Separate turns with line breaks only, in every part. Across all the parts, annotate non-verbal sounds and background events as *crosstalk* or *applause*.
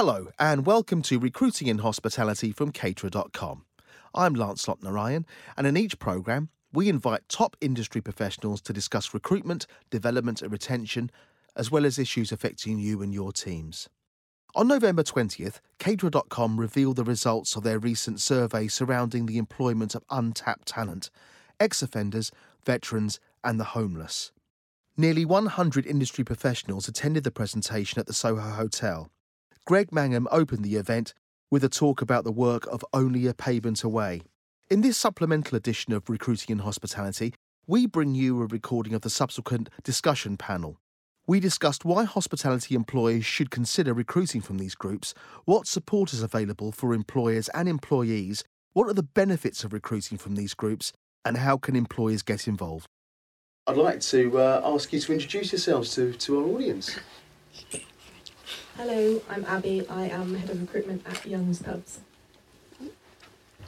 Hello, and welcome to Recruiting in Hospitality from Caterer.com. I'm Lancelot Narayan, and in each programme, we invite top industry professionals to discuss recruitment, development, and retention, as well as issues affecting you and your teams. On November 20th, Caterer.com revealed the results of their recent survey surrounding the employment of untapped talent, ex offenders, veterans, and the homeless. Nearly 100 industry professionals attended the presentation at the Soho Hotel. Greg Mangham opened the event with a talk about the work of Only a Pavement Away. In this supplemental edition of Recruiting in Hospitality, we bring you a recording of the subsequent discussion panel. We discussed why hospitality employers should consider recruiting from these groups, what support is available for employers and employees, what are the benefits of recruiting from these groups, and how can employers get involved. I'd like to uh, ask you to introduce yourselves to, to our audience. *laughs*
Hello, I'm Abby. I am head of recruitment at Young's Pubs.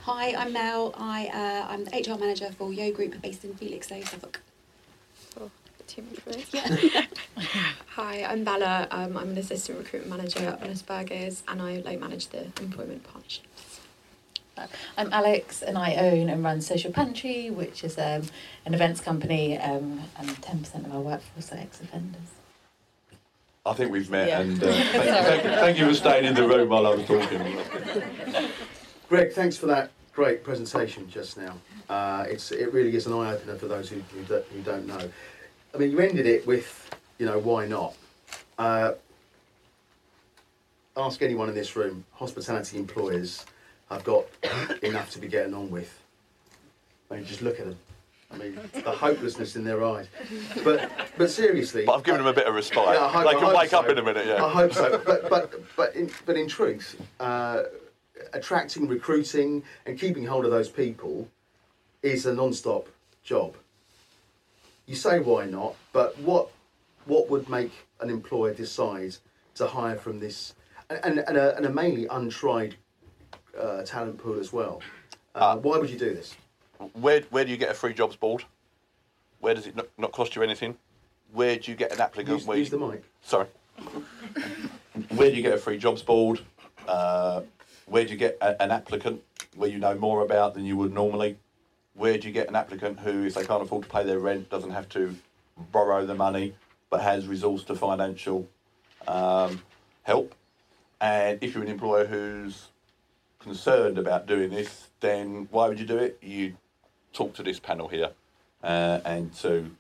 Hi, I'm Mel. I, uh, I'm the HR manager for Yo Group based in Felixstowe, Suffolk.
Oh, too much for this.
Yeah. *laughs*
Hi, I'm Bella. Um, I'm an assistant recruitment manager at Honest Burgers and I like manage the employment partnerships.
I'm Alex and I own and run Social Pantry, which is um, an events company, um, and 10% of our workforce are ex offenders.
I think we've met,
Yeah.
and uh, *laughs* thank, thank, thank you for staying in the room while I was talking.
Greg, thanks for that great presentation just now. Uh, it's it really is an eye opener for those who who, do, who don't know. I mean, you ended it with, you know, why not? Uh, ask anyone in this room. Hospitality employers have got *coughs* enough to be getting on with. I mean, just look at them. I mean, the hopelessness in their eyes. But but seriously,
But I've given them a bit of respite.
Yeah, hope-
they can wake up in a minute, Yeah.
I hope so. But but but in, but in truth, uh, attracting, recruiting, and keeping hold of those people is a non-stop job. You say why not, but what what would make an employer decide to hire from this and and a, and a mainly untried uh, talent pool as well? Uh,
Uh,
why would you do this?
Where, where do you get a free jobs board? Where does it not, not cost you anything? Where do you get an applicant?
Use,
where
use
you,
the mic.
Sorry. where do you get a free jobs board? Uh, where do you get a, an applicant where you know more about than you would normally? Where do you get an applicant who, if they can't afford to pay their rent, doesn't have to borrow the money but has resource to financial um, help? And if you're an employer who's concerned about doing this, then why would you do it? You talk to this panel here uh, and to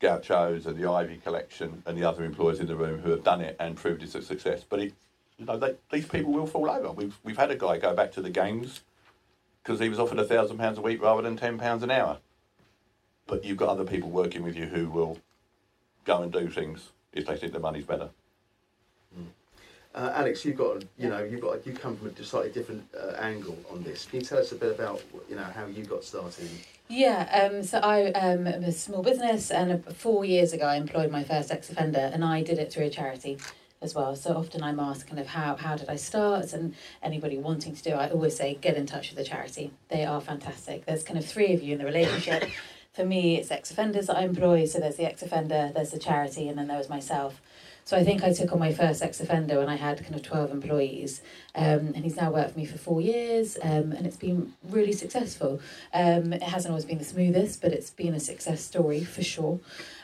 Gauchos and the Ivy Collection and the other employers in the room who have done it and proved it's a success. But it, you know, they, these people will fall over. We've we've had a guy go back to the games because he was offered a thousand pounds a week rather than ten pounds an hour. But you've got other people working with you who will go and do things if they think the money's better.
Uh, Alex, you've got you know you've got you come from a slightly different uh, angle on this. Can you tell us a bit about you know how you got started?
Yeah, um, so I um, am a small business, and uh, four years ago I employed my first ex offender, and I did it through a charity as well. So often I'm asked kind of how how did I start, and anybody wanting to do, it, I always say get in touch with the charity. They are fantastic. There's kind of three of you in the relationship. *laughs* For me, it's ex offenders that I employ. So there's the ex offender, there's the charity, and then there was myself. So I think I took on my first ex offender when I had kind of 12 employees. Um, and he's now worked for me for four years um, and it's been really successful. Um, it hasn't always been the smoothest, but it's been a success story for sure.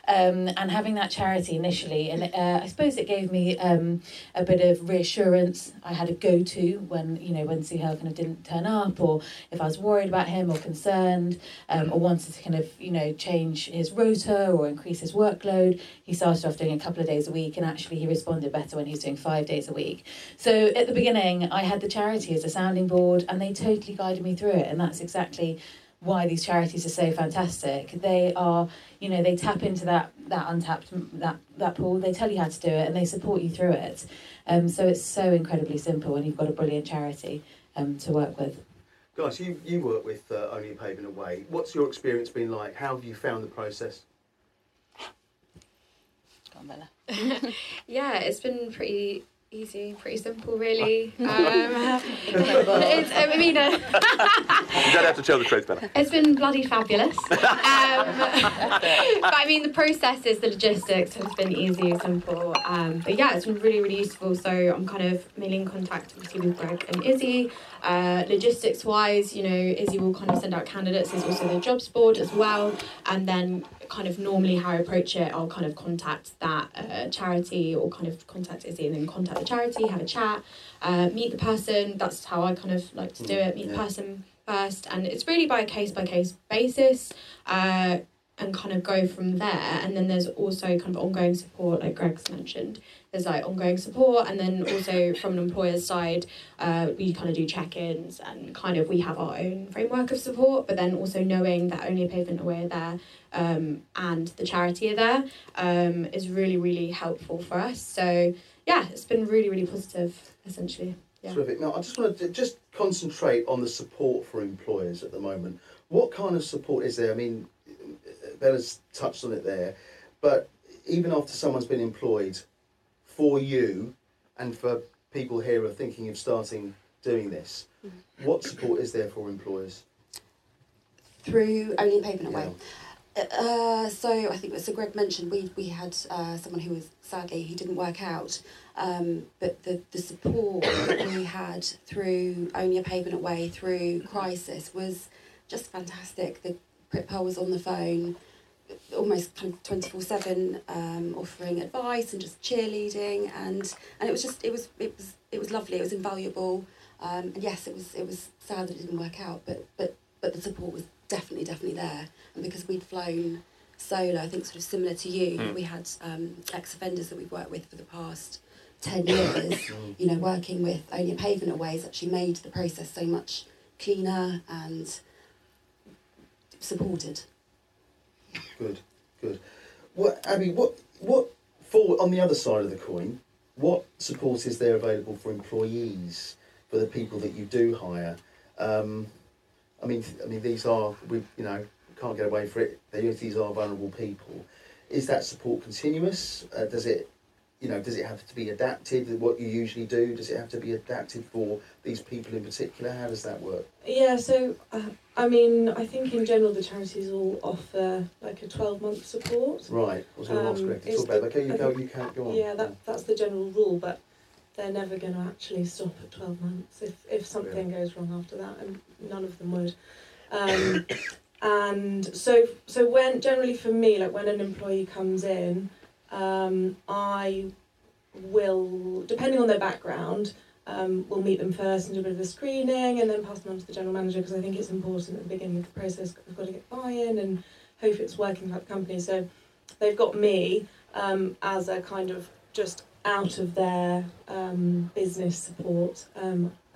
Um, and having that charity initially, and uh, I suppose it gave me um, a bit of reassurance. I had a go to when, you know, when Suhail kind of didn't turn up, or if I was worried about him or concerned, um, or wanted to kind of, you know, change his rota or increase his workload. He started off doing a couple of days a week, and actually he responded better when he was doing five days a week. So at the beginning, I had the charity as a sounding board, and they totally guided me through it, and that's exactly why these charities are so fantastic. They are, you know, they tap into that that untapped that that pool. They tell you how to do it, and they support you through it. Um, so it's so incredibly simple, and you've got a brilliant charity um, to work with.
Guys, you, you work with uh, Only a Pavement Away. What's your experience been like? How have you found the process?
Go on, Bella. *laughs*
Yeah, it's been pretty Easy, pretty simple, really. Um, *laughs* *laughs* it's, I mean, uh,
You don't have to tell the truth, Bella.
it's been bloody fabulous. *laughs* Um, but I mean, the processes, the logistics has been easy, and simple. Um, but yeah, it's been really, really useful. So I'm kind of mainly in contact obviously with Greg and Izzy. Uh, logistics wise, you know, Izzy will kind of send out candidates. There's also the jobs board as well. And then kind of normally how I approach it, I'll kind of contact that uh, charity or kind of contact Izzy and then contact the charity, have a chat, uh, meet the person. That's how I kind of like to do it, meet the person first. And it's really by a case by case basis. Uh, and kind of go from there. And then there's also kind of ongoing support, like Greg's mentioned. There's like ongoing support, and then also from an employer's side, uh, we kind of do check-ins and kind of we have our own framework of support. But then also knowing that only a pavement away are there, um, and the charity are there, um, is really really helpful for us. So yeah, it's been really really positive essentially. Yeah.
Terrific. Now, I just want to just concentrate on the support for employers at the moment. What kind of support is there? I mean, Bella's touched on it there, but even after someone's been employed, for you and for people here are thinking of starting doing this, what support is there for employers?
Through Only a Pavement
Yeah.
Away. Uh, so I think so. Greg mentioned we we had uh, someone who was sadly he didn't work out, um, but the the support that we had through Only a Pavement Away through Crisis was just fantastic. The Pritpal was on the phone, almost kind of twenty four seven, um, offering advice and just cheerleading, and and it was just it was it was it was lovely. It was invaluable. Um, and yes, it was it was sad that it didn't work out, but but but the support was definitely definitely there. And because we'd flown solo, I think sort of similar to you, we had um, ex offenders that we've worked with for the past ten years. *coughs* you know, working with only a pavement away has actually made the process so much cleaner and supported.
Good, good. What, Abby? What, what for? On the other side of the coin, what support is there available for employees for the people that you do hire? Um, I mean, I mean, these are we, you know, can't get away for it. These are vulnerable people. Is that support continuous? Uh, does it, you know, does it have to be adapted? What you usually do, does it have to be adapted for these people in particular? How does that work?
Yeah, so uh, I mean, I think in general the charities all offer like a 12 month support.
Right. I was going to ask
Um,
Greg to talk about. that. Okay, you
I
go.
think-
You can't go on.
Yeah, that, that's the general rule, but they're never going to actually stop at 12 months. If, if something goes wrong after that, and none of them would. Um, *coughs* and so, so when generally for me, like when an employee comes in, um, I will, depending on their background, um, we'll meet them first and do a bit of a screening and then pass them on to the general manager because I think it's important at the beginning of the process. We've got to get buy-in and hope it's working for the company. So they've got me um, as a kind of just out of their um, business support.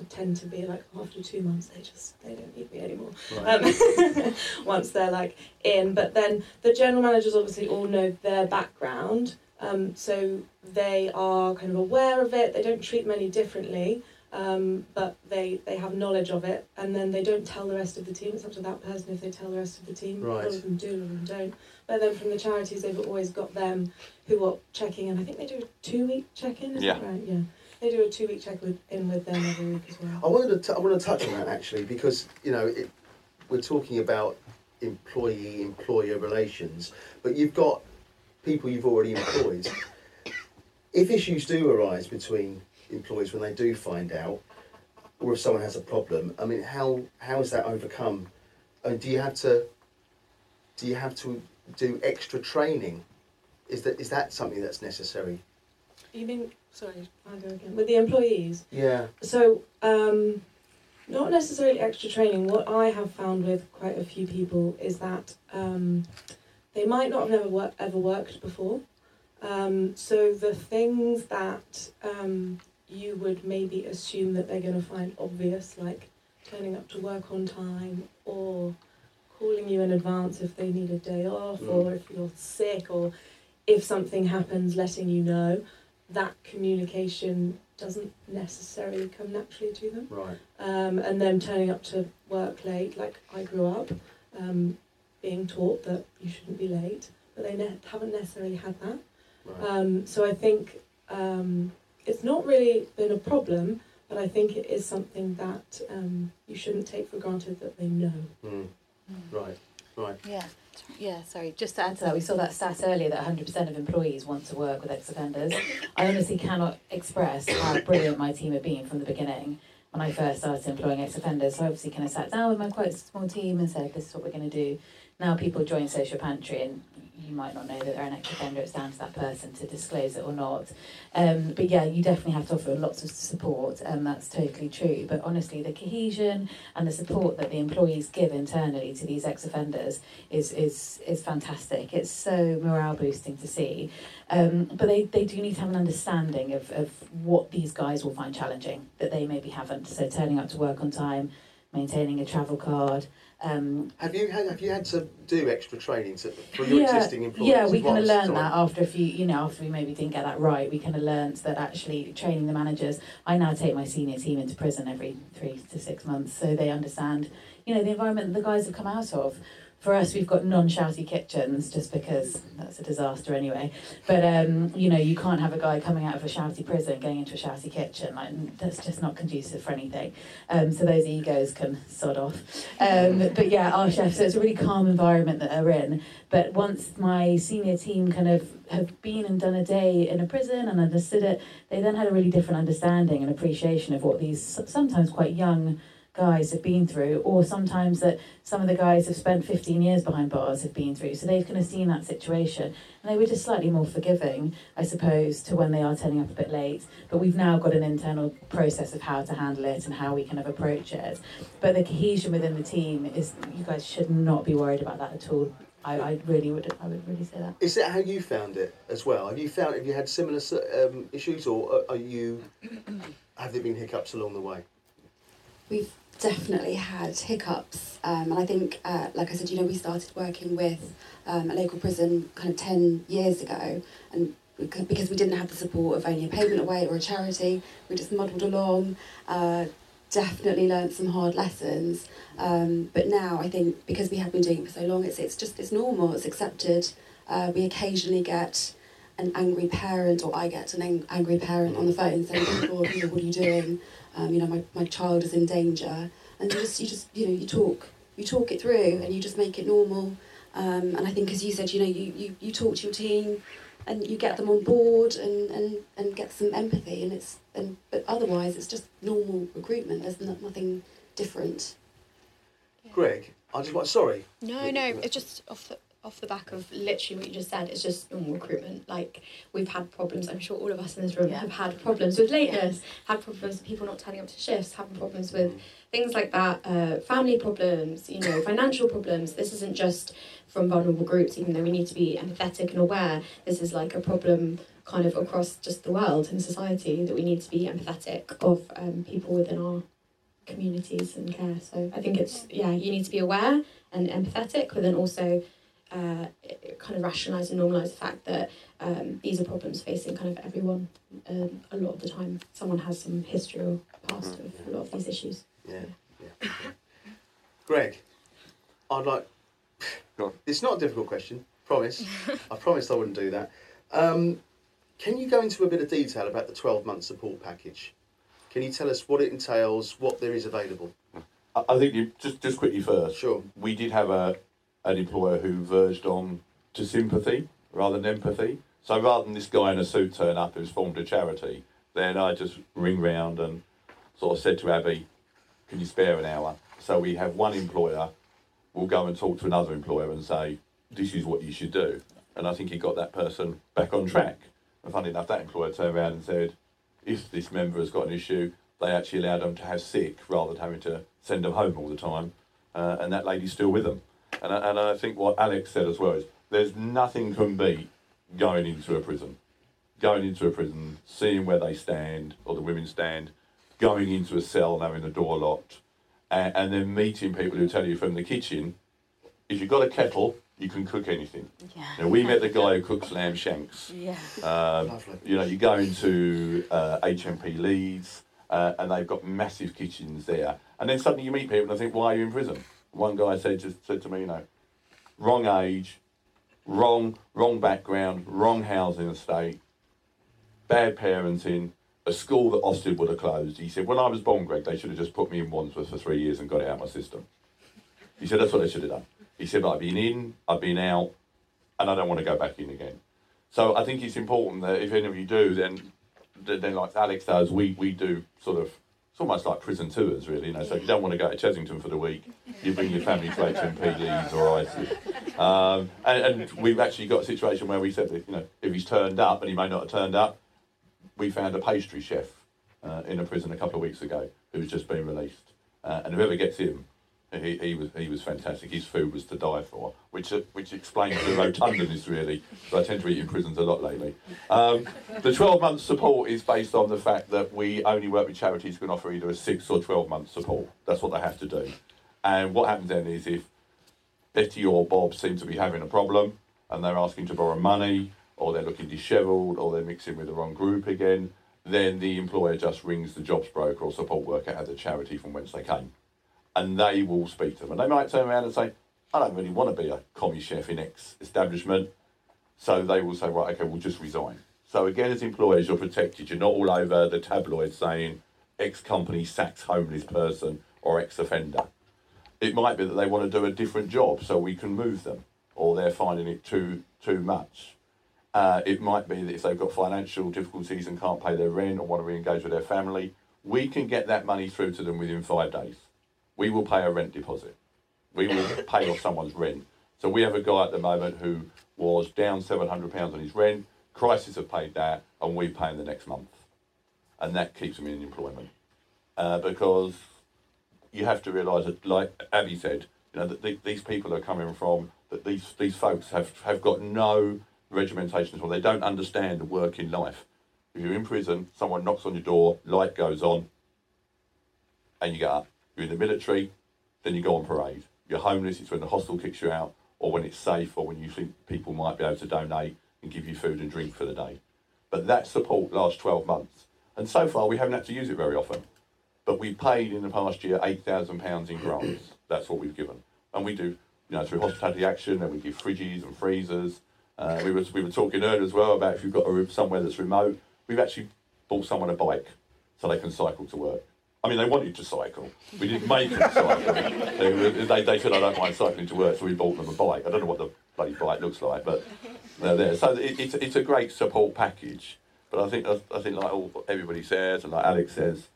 Tend to be like after two months they just they don't need me anymore.
Right.
Um, *laughs* once they're like in, but then the general managers obviously all know their background, um, so they are kind of aware of it. They don't treat many differently. Um, but they, they have knowledge of it and then they don't tell the rest of the team. It's up to that person if they tell the rest of the team.
Right.
of them do, a lot of them don't. But then from the charities, they've always got them who are checking and I think they do a two week check in, is
Yeah.
that right? Yeah. They do a two week check with, in with them every week as well.
I wanted to t- I want to touch on that actually because you know it, we're talking about employee employer relations, but you've got people you've already employed. If issues do arise between employees when they do find out, or if someone has a problem, I mean, how how is that overcome? And do you have to do you have to do extra training? Is that is that something that's necessary?
You mean, sorry, I'll go again. With the employees?
Yeah.
So, um, not necessarily extra training. What I have found with quite a few people is that um, they might not have never wor- ever worked before. Um, so the things that um, you would maybe assume that they're going to find obvious, like turning up to work on time or calling you in advance if they need a day off
Mm.
or if you're sick or if something happens, letting you know, that communication doesn't necessarily come naturally to them.
Right.
Um, and them turning up to work late, like I grew up, um, being taught that you shouldn't be late, but they ne- haven't necessarily had that.
Right.
Um, so I think um, it's not really been a problem, but I think it is something that um, you shouldn't take for granted that they know.
Mm. Right, right.
Yeah, yeah. Sorry, just to add to that, we saw that stat earlier that 100% of employees want to work with ex-offenders. I honestly cannot express how brilliant my team have been from the beginning. When I first started employing ex-offenders, so I obviously kind of sat down with my quite small team and said, "This is what we're going to do." Now people join Social Pantry, and you might not know that they're an ex-offender. It's down to that person to disclose it or not. Um, but yeah, you definitely have to offer lots of support, and that's totally true. But honestly, the cohesion and the support that the employees give internally to these ex-offenders is is is fantastic. It's so morale boosting to see. Um, but they, they do need to have an understanding of, of what these guys will find challenging that they maybe haven't. So turning up to work on time, maintaining a travel card. Um,
Have you had Have you had to do extra training to, for your
yeah,
existing employees?
Yeah, we kind of learned that after a few, you know, after we maybe didn't get that right, we kind of learned that actually training the managers. I now take my senior team into prison every three to six months, so they understand, you know, the environment that the guys have come out of. For us, we've got non-shouty kitchens, just because that's a disaster anyway. But um, you know, you can't have a guy coming out of a shouty prison going into a shouty kitchen. Like that's just not conducive for anything. Um, so those egos can sod off. Um, but yeah, our chef. So it's a really calm environment that they're in. But once my senior team kind of have been and done a day in a prison and understood it, they then had a really different understanding and appreciation of what these sometimes quite young guys have been through, or sometimes that some of the guys have spent 15 years behind bars have been through. So they've kind of seen that situation and they were just slightly more forgiving, I suppose, to when they are turning up a bit late. But we've now got an internal process of how to handle it and how we kind of approach it. But the cohesion within the team is, you guys should not be worried about that at all. I, I really would, I would really say that.
Is that how you found it as well? Have you found have you had similar um, issues, or are- are you have there been hiccups along the way?
We've definitely had hiccups, um, and I think, uh, like I said, you know, we started working with um, a local prison kind of ten years ago, and because we didn't have the support of only a pavement away or a charity, we just muddled along. Uh, definitely learned some hard lessons, um, but now I think because we have been doing it for so long, it's it's just it's normal, it's accepted. Uh, we occasionally get an angry parent, or I get an ang- angry parent on the phone saying, "Oh what are you doing?" Um, you know, my, my child is in danger, and you just you just you know you talk you talk it through and you just make it normal. Um, and I think, as you said, you know, you, you, you talk to your team, and you get them on board and, and, and get some empathy, and it's and but otherwise it's just normal recruitment. There's no, nothing different.
Greg, I just want sorry.
No, no, it's just off the off the back of literally what you just said. It's just normal recruitment. Like we've had problems. I'm sure all of us in this room
Yeah.
have had problems with lateness, had problems with people not turning up to shifts, having problems with things like that, uh, family problems, you know, financial problems. This isn't just from vulnerable groups, even though we need to be empathetic and aware. This is like a problem kind of across just the world and society that we need to be empathetic of um, people within our communities and care. So I think it's, yeah, you need to be aware and empathetic, but then also uh, kind of rationalise and normalise the fact that um, these are problems facing kind of everyone um, a lot of the time. Someone has some history or past of a lot of these issues.
Yeah, yeah. yeah. Greg, I'd like.
Go on.
It's not a difficult question. Promise. *laughs* I promised I wouldn't do that. Um, can you go into a bit of detail about the twelve-month support package? Can you tell us what it entails, what there is available?
I, I think you just just quickly first.
Sure.
We did have a an employer who verged on to sympathy rather than empathy. So rather than this guy in a suit turn up who's formed a charity, then I just ring round and sort of said to Abby, "Can you spare an hour?" So we have one employer we'll go and talk to another employer and say, "This is what you should do." And I think he got that person back on track. And funny enough, that employer turned around and said, if this member has got an issue, they actually allowed them to have sick rather than having to send them home all the time. Uh, and that lady's still with them. And I, and I think what Alex said as well is there's nothing can beat going into a prison. Going into a prison, seeing where they stand, or the women stand, going into a cell and having the door locked, and, and then meeting people who tell you from the kitchen, if you've got a kettle, you can cook anything.
Yeah.
Now, we met the guy who cooks lamb shanks.
Yeah.
Um,
Lovely.
you know, you go into uh, HMP Leeds, uh, and they've got massive kitchens there. And then suddenly you meet people and I think, why are you in prison? One guy said just said to me, you know, wrong age, wrong wrong background, wrong housing estate, bad parenting, a school that Ofsted would have closed. He said, when I was born, Greg, they should have just put me in Wandsworth for three years and got it out of my system. He said, that's what they should have done. He said, I've been in, I've been out, and I don't want to go back in again. So I think it's important that if any of you do, then, then like Alex does, we, we do sort of, almost like prison tours, really. You know, so if you don't want to go to Chessington for the week, you bring your family to HMP Leeds or ISIS. Um, and, and we've actually got a situation where we said that, you know, if he's turned up, and he may not have turned up, we found a pastry chef uh, in a prison a couple of weeks ago who's just been released. Uh, and whoever gets him, he, he was he was fantastic. His food was to die for, which uh, which explains the rotundness really. So I tend to eat in prisons a lot lately. Um, the 12 month support is based on the fact that we only work with charities who can offer either a six or 12 month support. That's what they have to do. And what happens then is if Betty or Bob seem to be having a problem and they're asking to borrow money or they're looking dishevelled or they're mixing with the wrong group again, then the employer just rings the jobs broker or support worker at the charity from whence they came and they will speak to them. And they might turn around and say, I don't really want to be a commis chef in X establishment. So they will say, right, okay, we'll just resign. So again, as employers, you're protected. You're not all over the tabloids saying X company sacks homeless person or ex offender. It might be that they want to do a different job, so we can move them, or they're finding it too too much. Uh, it might be that if they've got financial difficulties and can't pay their rent or want to re-engage with their family, we can get that money through to them within five days we will pay a rent deposit. We will *laughs* pay off someone's rent. So we have a guy at the moment who was down £700 on his rent. Crisis have paid that, and we pay him the next month. And that keeps him in employment. Uh, because you have to realise that, like Abby said, you know, that the, these people are coming from, that these, these folks have, have got no regimentation at all. They don't understand the working life. If you're in prison, someone knocks on your door, light goes on, and you get up. You're in the military, then you go on parade. You're homeless, it's when the hostel kicks you out, or when it's safe, or when you think people might be able to donate and give you food and drink for the day. But that support lasts 12 months. And so far, we haven't had to use it very often. But we paid in the past year £8,000 in grants. That's what we've given. And we do, you know, through Hospitality Action, and we give fridges and freezers. Uh, we, were, we were talking earlier as well about if you've got a room somewhere that's remote, we've actually bought someone a bike so they can cycle to work. I mean, they wanted to cycle. We didn't make them cycle. they, they, they, said, I don't mind cycling to work, so we bought them a bike. I don't know what the bloody bike looks like, but they're there. So it, it's, it's a great support package. But I think, I think like all, everybody says, and like Alex says,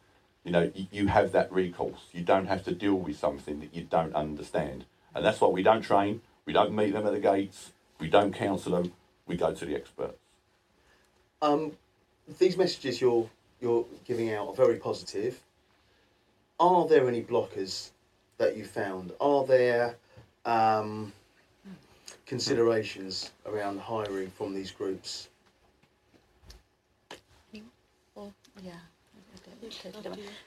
you know, you, you have that recourse. You don't have to deal with something that you don't understand. And that's why we don't train, we don't meet them at the gates, we don't counsel them, we go to the experts.
Um, these messages you're, you're giving out are very positive are there any blockers that you found? Are there um, considerations around hiring from these groups?
yeah.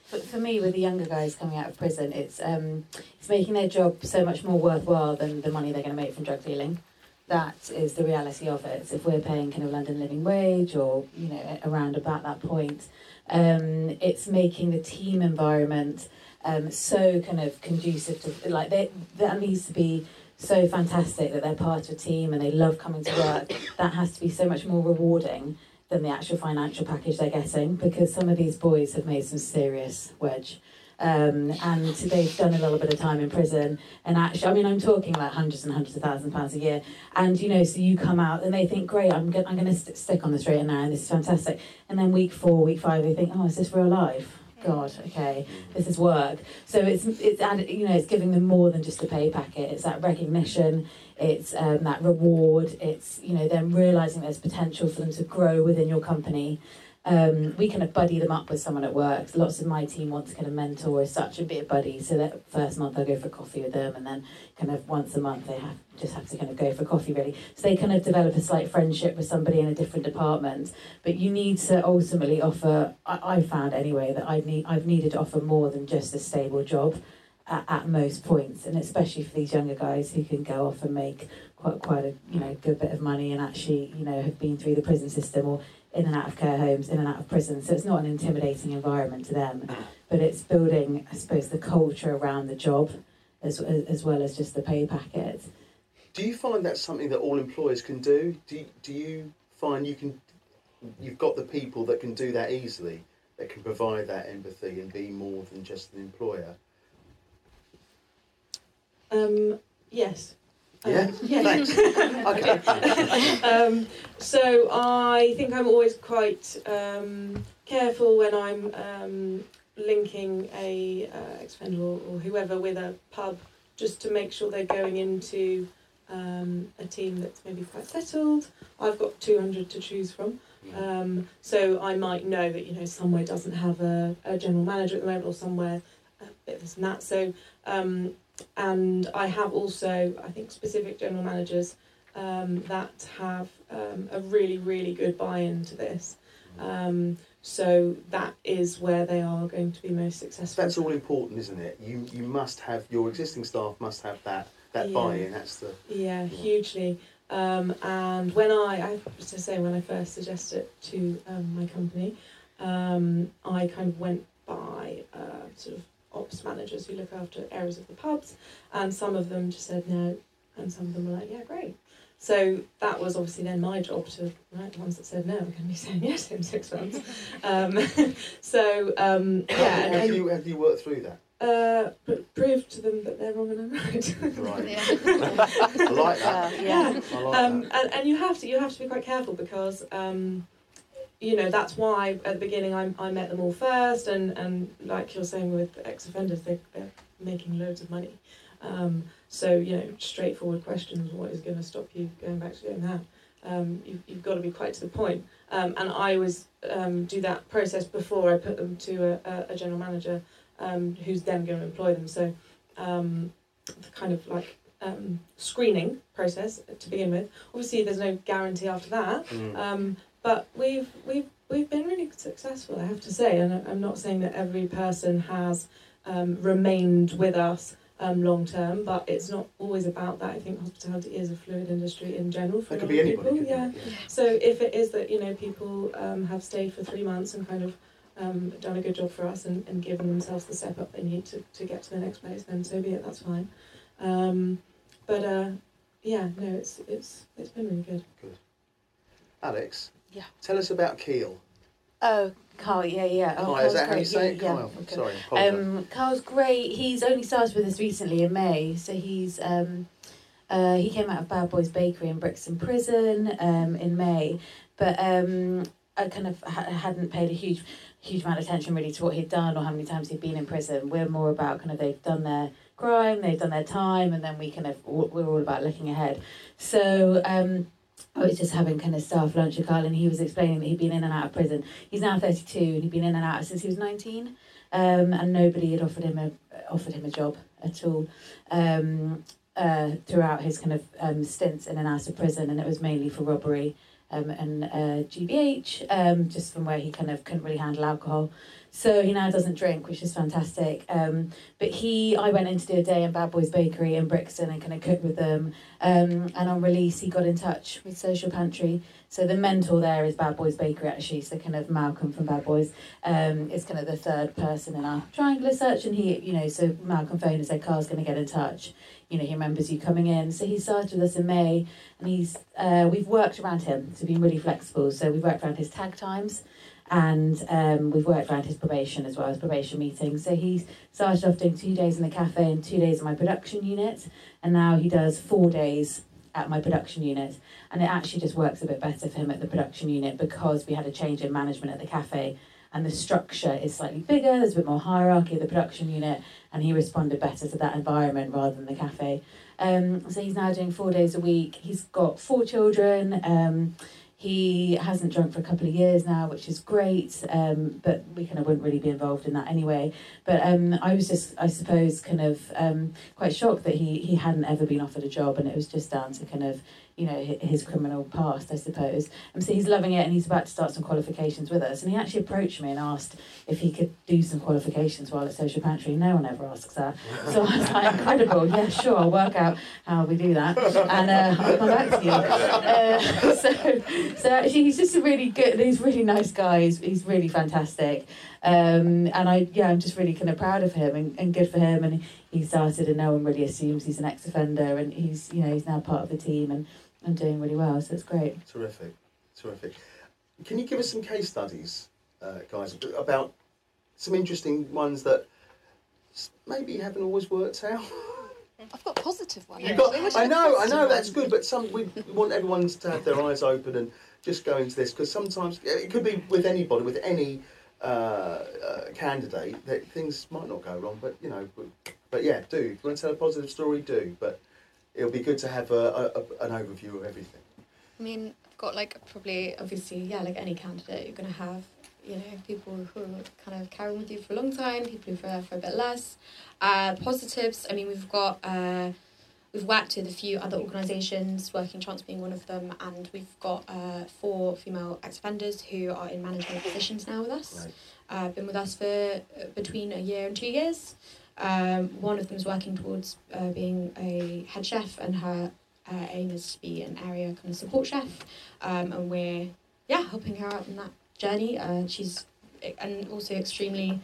For, for me, with the younger guys coming out of prison, it's um, it's making their job so much more worthwhile than the money they're going to make from drug dealing. That is the reality of it. If we're paying kind of London living wage or you know around about that point, um, it's making the team environment um, so kind of conducive to like they, that needs to be so fantastic that they're part of a team and they love coming to work. That has to be so much more rewarding than the actual financial package they're getting because some of these boys have made some serious wedge. Um, and they've done a little bit of time in prison. And actually, I mean, I'm talking like hundreds and hundreds of thousands of pounds a year. And you know, so you come out and they think, great, I'm going, I'm going to st- stick on the straight and narrow, and this is fantastic. And then week four, week five, they think, oh, is this real life? God, okay, this is work. So it's it's added, you know, it's giving them more than just a pay packet. It's that recognition, it's um, that reward. It's you know them realizing there's potential for them to grow within your company, um, we of buddy them up with someone at work. Lots of my team want to kind of mentor as such and be a buddy. So that first month I go for coffee with them, and then kind of once a month they have just have to kind of go for coffee really. So they kind of develop a slight friendship with somebody in a different department. But you need to ultimately offer. I, I found anyway that I need I've needed to offer more than just a stable job. At, at most points, and especially for these younger guys who can go off and make quite quite a you know good bit of money and actually you know have been through the prison system or in and out of care homes, in and out of prison. So it's not an intimidating environment to them, but it's building, I suppose, the culture around the job as, as well as just the pay packet.
Do you find that's something that all employers can do? Do you, do you find you can, you've got the people that can do that easily? that can provide that empathy and be more than just an employer?
Um, yes.
Yeah?
Um, yeah. *laughs*
Okay. *laughs*
um, so I think I'm always quite um, careful when I'm um, linking a uh, ex-offender or, or whoever with a pub, just to make sure they're going into um, a team that's maybe quite settled. I've got 200 to choose from. Um, so I might know that you know somewhere doesn't have a, a general manager at the moment, or somewhere a bit of this and that. So um, and I have also I think specific general managers um, that have um, a really really good buy-in to this. Um, so that is where they are going to be most successful.
that's all important, isn't it? You you must have your existing staff must have that that
Yeah.
buy-in. That's the
Yeah, hugely. Um, and when I, I have to say, when I first suggested it to um, my company, um, I kind of went by uh, sort of ops managers who look after areas of the pubs, and some of them just said no, and some of them were like, yeah, great. So that was obviously then my job to, right, the ones that said no are going to be *laughs* saying yes in six months. Um, *laughs* so, um, yeah, and,
have you have you worked through that?
uh, pr- prove to them that they're wrong and I'm right.
Right. *laughs* I like that.
yeah.
I like
um,
that.
and, and you have to you have to be quite careful because um, you know that's why at the beginning I, I met them all first and, and like you're saying with ex-offenders they, they're making loads of money. Um, so you know straightforward questions what is going to stop you going back to doing that? Um, you've, you've got to be quite to the point. Um, and I always um, do that process before I put them to a, a, general manager um, who's then going to employ them. So um, the kind of like um, screening process to begin with. Obviously, there's no guarantee after that,
Mm.
um, but we've we've we've been really successful, I have to say. And I- I'm not saying that every person has um, remained with us um, long term, but it's not always about that. I think hospitality is a fluid industry in general for
That
a
could
lot
be
of
anybody.
people. Yeah. So if it is that you know people um, have stayed for three months and kind of um, done a good job for us and, and given themselves the step up they need to, to get to the next place, then so be it. That's fine. Um, but uh, yeah, no, it's it's it's been really good. good.
Alex.
Yeah.
Tell us about Keel.
Oh, Carl, yeah, yeah. Oh,
is that how you
great.
say it?
yeah.
Kyle.
Okay.
Sorry. apologise.
Um, Carl's great. He's only started with us recently in May, so he's um, uh, he came out of Bad Boys Bakery in Brixton Prison um, in May, but um, I kind of ha- hadn't paid a huge huge amount of attention really to what he'd done or how many times he'd been in prison. We're more about kind of they've done their crime, they've done their time, and then we kind of we're all about looking ahead. So. Um, I was just having kind of staff lunch with Carl, and he was explaining that he'd been in and out of prison. He's now thirty two, and he'd been in and out since he was nineteen um, and nobody had offered him a offered him a job at all um, uh, throughout his kind of um, stints in and out of prison, and it was mainly for robbery um, and uh, GBH, um, just from where he kind of couldn't really handle alcohol. So he now doesn't drink, which is fantastic. Um, but he, I went in to do a day in Bad Boys Bakery in Brixton and kind of cooked with them. Um, and on release, he got in touch with Social Pantry. So the mentor there is Bad Boys Bakery, actually. So kind of Malcolm from Bad Boys um, is kind of the third person in our triangular search. And he, you know, so Malcolm phoned and said, Carl's going to get in touch. You know, he remembers you coming in. So he started with us in May, and he's uh, we've worked around him to be really flexible. So we've worked around his tag times, and um, we've worked around his probation as well as probation meetings. So he's started off doing two days in the cafe and two days in my production unit, and now he does four days at my production unit. And it actually just works a bit better for him at the production unit because we had a change in management at the cafe and the structure is slightly bigger, there's a bit more hierarchy at the production unit, and he responded better to that environment rather than the cafe. Um, so he's now doing four days a week. He's got four children. Um, he hasn't drunk for a couple of years now, which is great, um, but we kind of wouldn't really be involved in that anyway. But um, I was just, I suppose, kind of um, quite shocked that he, he hadn't ever been offered a job, and it was just down to kind of, you know, his criminal past, I suppose. And so he's loving it, and he's about to start some qualifications with us. And he actually approached me and asked if he could do some qualifications while at Social Pantry. No one ever asks that. So I was like, incredible, yeah, sure, I'll work out how we do that, and uh, I'll come back to you. Uh, so, so actually, he's just a really good. He's really nice guy. He's, he's really fantastic, um, and I yeah, I'm just really kind of proud of him and, and good for him. And he started, and no one really assumes he's an ex-offender, and he's you know he's now part of the team and and doing really well. So it's great.
Terrific, terrific. Can you give us some case studies uh, guys, about some interesting ones that maybe haven't always worked out. *laughs*
I've got ones. positive one.
You've got,
actually. Which is
I
a
know, I know, that's good, but some we, we want everyone to have their eyes open and just go into this because sometimes it could be with anybody, with any uh, uh, candidate, that things might not go wrong. But you know, but, but yeah, do. If you want to tell a positive story, do. But it'll be good to have a, a, an overview of everything.
I mean, I've got like probably obviously yeah, like any candidate, you're gonna have you know people who kind of carry with you for a long time, people who've there for a bit less. Uh, positives. I mean, we've got uh, we've worked with a few other organisations, Working Chance being one of them, and we've got uh, four female ex offenders who are in management positions now with us.
Right.
Uh, been with us for uh, between a year and two years. Um, one of them is working towards uh, being a head chef, and her uh, aim is to be an area kind of support chef. Um, and we're yeah helping her out in that journey. Uh, she's and also extremely,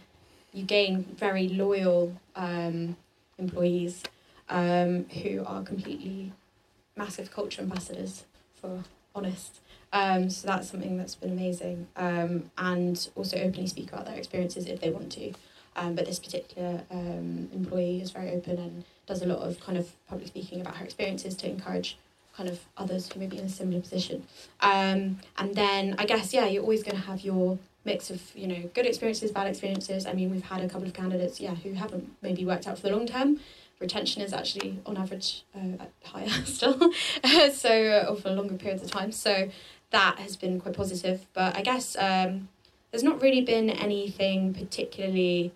you gain very loyal um, employees um, who are completely massive culture ambassadors for Honest. Um, so that's something that's been amazing. Um, and also openly speak about their experiences if they want to. Um, but this particular um, employee is very open and does a lot of kind of public speaking about her experiences to encourage kind of others who may be in a similar position. Um, and then I guess yeah, you're always going to have your mix of you know good experiences, bad experiences. I mean, we've had a couple of candidates yeah who haven't maybe worked out for the long term. Retention is actually on average uh, *laughs* higher still, *laughs* so uh, or for longer periods of time. So that has been quite positive. But I guess um, there's not really been anything particularly,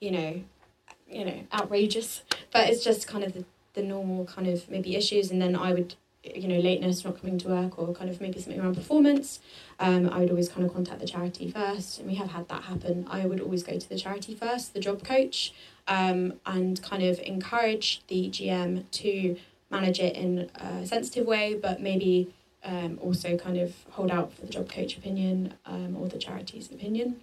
you know, you know, outrageous. But it's just kind of the, the normal kind of maybe issues, and then I would, you know, lateness, not coming to work, or kind of maybe something around performance. Um, I would always kind of contact the charity first, and we have had that happen. I would always go to the charity first, the job coach, um, and kind of encourage the GM to manage it in a sensitive way, but maybe um, also kind of hold out for the job coach opinion um, or the charity's opinion.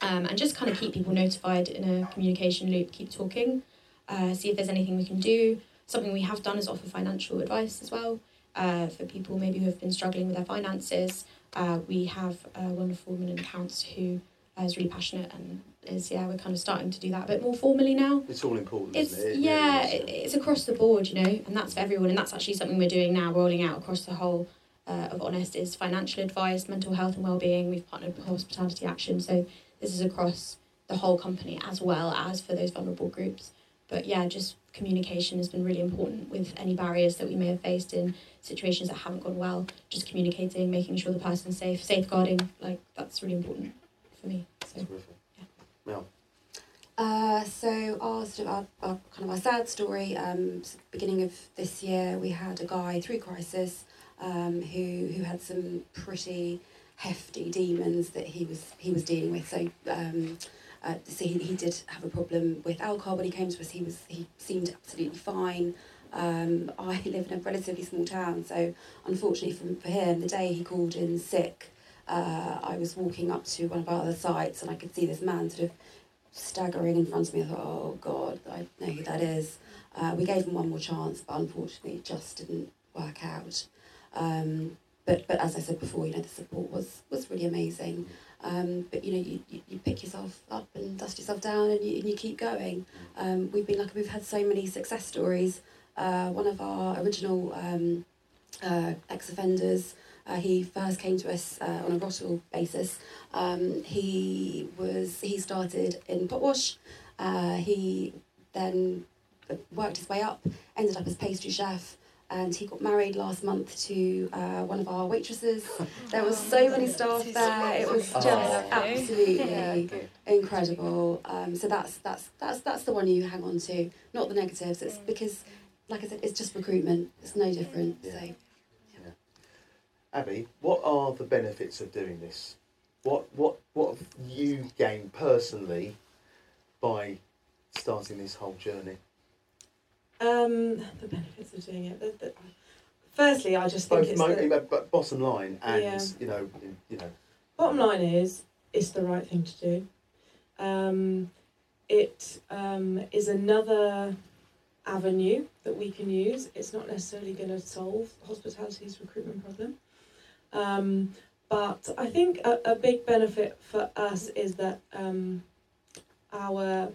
Um, and just kind of keep people notified in a communication loop, keep talking, uh, see if there's anything we can do. Something we have done is offer financial advice as well uh, for people maybe who have been struggling with their finances. Uh, we have a wonderful woman in accounts who uh, really passionate and is, yeah, we're kind of starting to do that a bit more formally now
It's all important,
it's
isn't it? It
yeah
really
it's across the board you know and that's for everyone and that's actually something we're doing now rolling out across the whole uh, of honest is financial advice mental health and well-being we've partnered with hospitality action so this is across the whole company as well as for those vulnerable groups but yeah just communication has been really important with any barriers that we may have faced in situations that haven't gone well just communicating making sure the person's safe safeguarding like that's really important for me so
Terrific. Mel,
Uh, so our sort of our, our kind of our sad story. Um, beginning of this year, we had a guy through crisis, um, who who had some pretty hefty demons that he was he was dealing with. So. Um, uh, so he, he did have a problem with alcohol when he came to us. He was he seemed absolutely fine. Um, I live in a relatively small town, so unfortunately for, for him, the day he called in sick, uh, I was walking up to one of our other sites and I could see this man sort of staggering in front of me. I thought, oh God, I know who that is. Uh, we gave him one more chance, but unfortunately it just didn't work out. Um, but but as I said before, you know, the support was was really amazing. Um, but you know, you, you, you pick yourself up and dust yourself down, and you, and you keep going. Um, we've been lucky; we've had so many success stories. Uh, one of our original um, uh, ex-offenders, uh, he first came to us uh, on a ROTL basis. Um, he was he started in potwash. Uh, he then worked his way up, ended up as pastry chef, and he got married last month to uh, one of our waitresses. *laughs* There was so many staff there. It was just
Oh.
absolutely incredible. Um, so that's that's that's that's the one you hang on to, not the negatives. It's because, like I said, it's just recruitment. It's no different. So.
Abby, what are the benefits of doing this? What what what have you gained personally by starting this whole journey?
Um, the benefits of doing it. The, the, firstly, I just think
Both
it's
mo-
the,
but bottom line and
Yeah.
you know you know
bottom line is it's the right thing to do. Um, it um, is another avenue that we can use. It's not necessarily going to solve hospitality's recruitment problem, um, but I think a, a big benefit for us is that um, our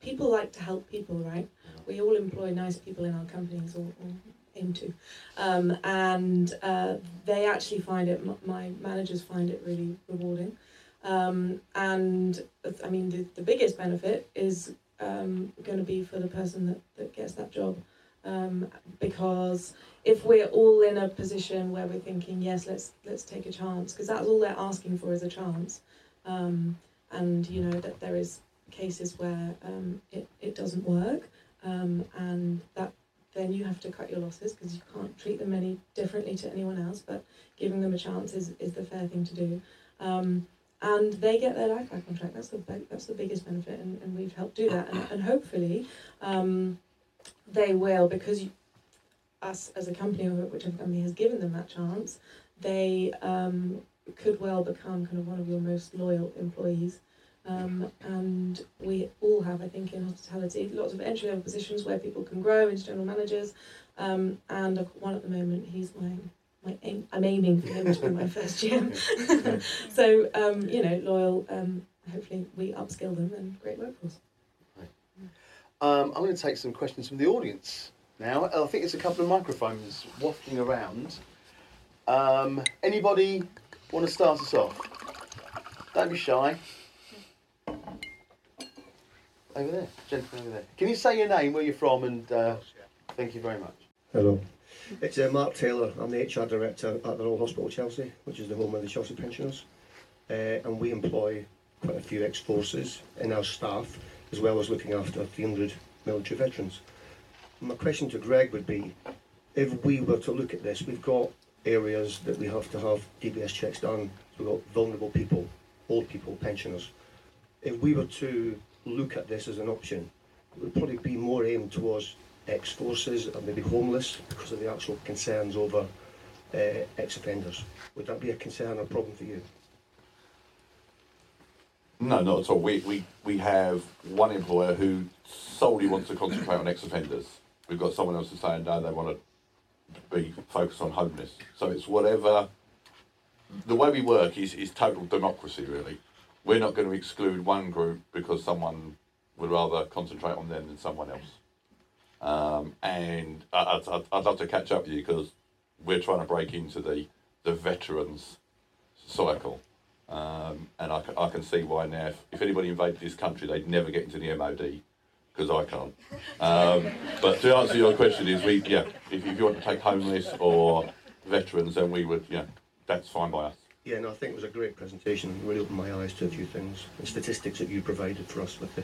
people like to help people, right? We all employ nice people in our companies, or, or aim to, um, and uh, they actually find it. My managers find it really rewarding, um, and I mean the, the biggest benefit is um, going to be for the person that, that gets that job. Um, because if we're all in a position where we're thinking, yes, let's let's take a chance, because that's all they're asking for is a chance, um, and you know that there is cases where um, it, it doesn't work, um, and that then you have to cut your losses because you can't treat them any differently to anyone else. But giving them a chance is, is the fair thing to do. Um, and they get their life back on track. That's the that's the biggest benefit, and, and we've helped do that. And, and hopefully, um, they will because you, us as a company whichever company has given them that chance, they um, could well become kind of one of your most loyal employees. Um, and we all have, I think, in hospitality, lots of entry level positions where people can grow into general managers. Um, and one at the moment, he's my my aim, I'm aiming for him to be my first GM. *laughs* *laughs* so um, you know, loyal. Um, hopefully, we upskill them and great workforce.
Um, I'm going to take some questions from the audience now. I think it's a couple of microphones wafting around. Um, anybody want to start us off? Don't be shy. Over there, gentleman over there. Can you say your name, where you're from, and uh, thank you very much.
Hello. It's uh, Mark Taylor. I'm the HR director at the Royal Hospital Chelsea, which is the home of the Chelsea pensioners. Uh, and we employ quite a few ex-forces in our staff, as well as looking after 300 military veterans. My question to Greg would be, if we were to look at this, we've got areas that we have to have DBS checks done. We've got vulnerable people, old people, pensioners. If we were to look at this as an option, it would probably be more aimed towards ex-forces and maybe homeless because of the actual concerns over uh, ex-offenders. Would that be a concern or problem for you?
No, not at all. We, we, we have one employer who solely wants to concentrate on ex-offenders. We've got someone else who's saying no, they want to be focused on homeless. So it's whatever. The way we work is, is total democracy, really. We're not going to exclude one group because someone would rather concentrate on them than someone else. Um, and I, would I'd love to catch up with you because we're trying to break into the, the veterans cycle. Um, and I, I can see why now, if, if anybody invaded this country, they'd never get into the MOD because I can't. Um, but to answer your question, is we yeah, if, if you want to take homeless or veterans, then we would yeah, that's fine by us.
Yeah, no, I think it was a great presentation. It really opened my eyes to a few things. The statistics that you provided for us with the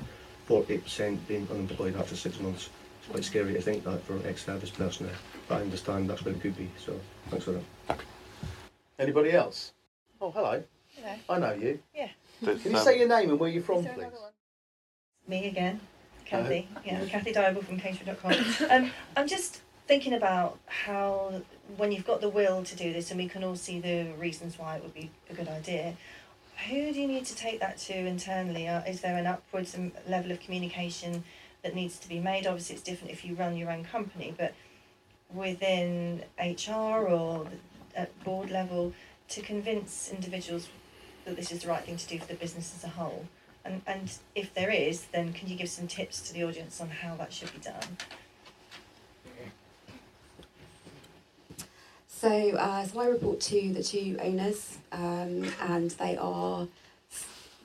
48% being unemployed after six months. It's quite scary to think that for an ex-service personnel, but I understand that's what it could be. So thanks for that.
Anybody else? Oh, hello.
Hello.
I know you.
Yeah.
Can you say your name and where you're from, please?
Me again, Kathy.
Uh,
Yeah, Kathy Dybel from Caterer.com. *laughs* um, I'm just thinking about how, when you've got the will to do this, and we can all see the reasons why it would be a good idea, who do you need to take that to internally? Uh, is there an upwards level of communication that needs to be made? Obviously, it's different if you run your own company, but within HR or at board level, to convince individuals that this is the right thing to do for the business as a whole. And, and if there is, then can you give some tips to the audience on how that should be done?
So, uh, so I report to the two owners, um, and they are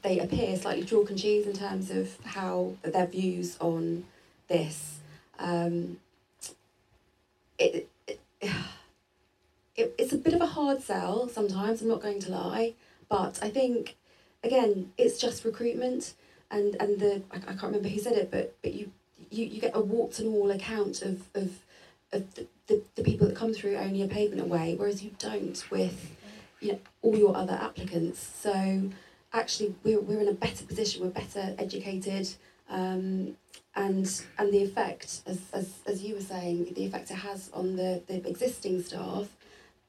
they appear slightly chalk and cheese in terms of how their views on this. Um, it, it, it it's a bit of a hard sell sometimes. I'm not going to lie, but I think again it's just recruitment, and and the I, I can't remember who said it, but but you you, you get a warts and all account of of of the, the, the people that come through only a pavement away, whereas you don't with you know all your other applicants. So actually we're, we're in a better position, we're better educated, um, and and the effect, as, as, as you were saying, the effect it has on the, the existing staff,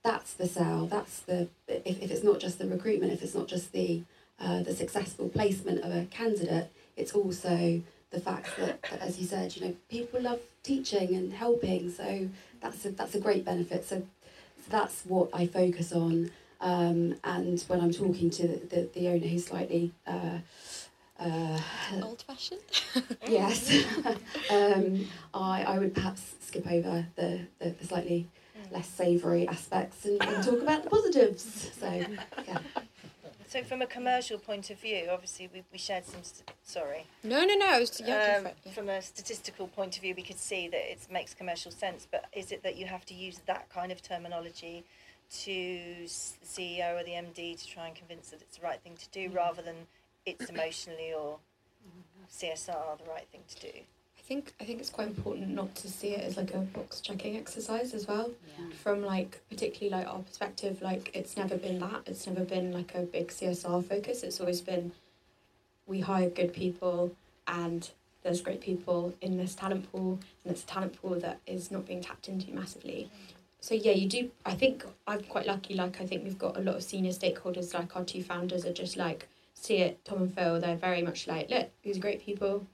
that's the sell, that's the, if, if it's not just the recruitment, if it's not just the, uh, the successful placement of a candidate, it's also the fact that, that, as you said, you know, people love teaching and helping, so that's a, that's a great benefit. So, so that's what I focus on. Um, and when I'm talking to the, the, owner who's slightly uh, uh,
Old fashioned. *laughs*
yes, *laughs* um, I, I would perhaps skip over the, the, the slightly less savoury aspects and, and talk about the positives. So, yeah.
So from a commercial point of view, obviously we, we shared some. St- sorry.
No, no, no. Was yeah.
Um,
go for it, yeah.
From a statistical point of view, we could see that it makes commercial sense. But is it that you have to use that kind of terminology to the CEO or the MD to try and convince that it's the right thing to do, rather than it's emotionally or CSR the right thing to do?
I think I think it's quite important not to see it as like a box checking exercise as well. From like particularly like our perspective, like it's never been that. It's never been like a big CSR focus. It's always been we hire good people and there's great people in this talent pool and it's a talent pool that is not being tapped into massively. So yeah, you do I think I'm quite lucky, like I think we've got a lot of senior stakeholders like our two founders are just like see it, Tom and Phil, they're very much like, look, these are great people,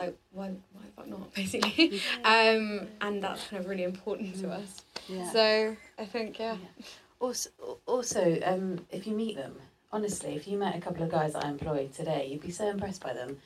like why why the fuck not *laughs* basically um and that's kind of really important to us
Yeah.
so i think yeah
Also, also, um, if you meet them, honestly, if you met a couple of guys that I employ today, you'd be so impressed by them.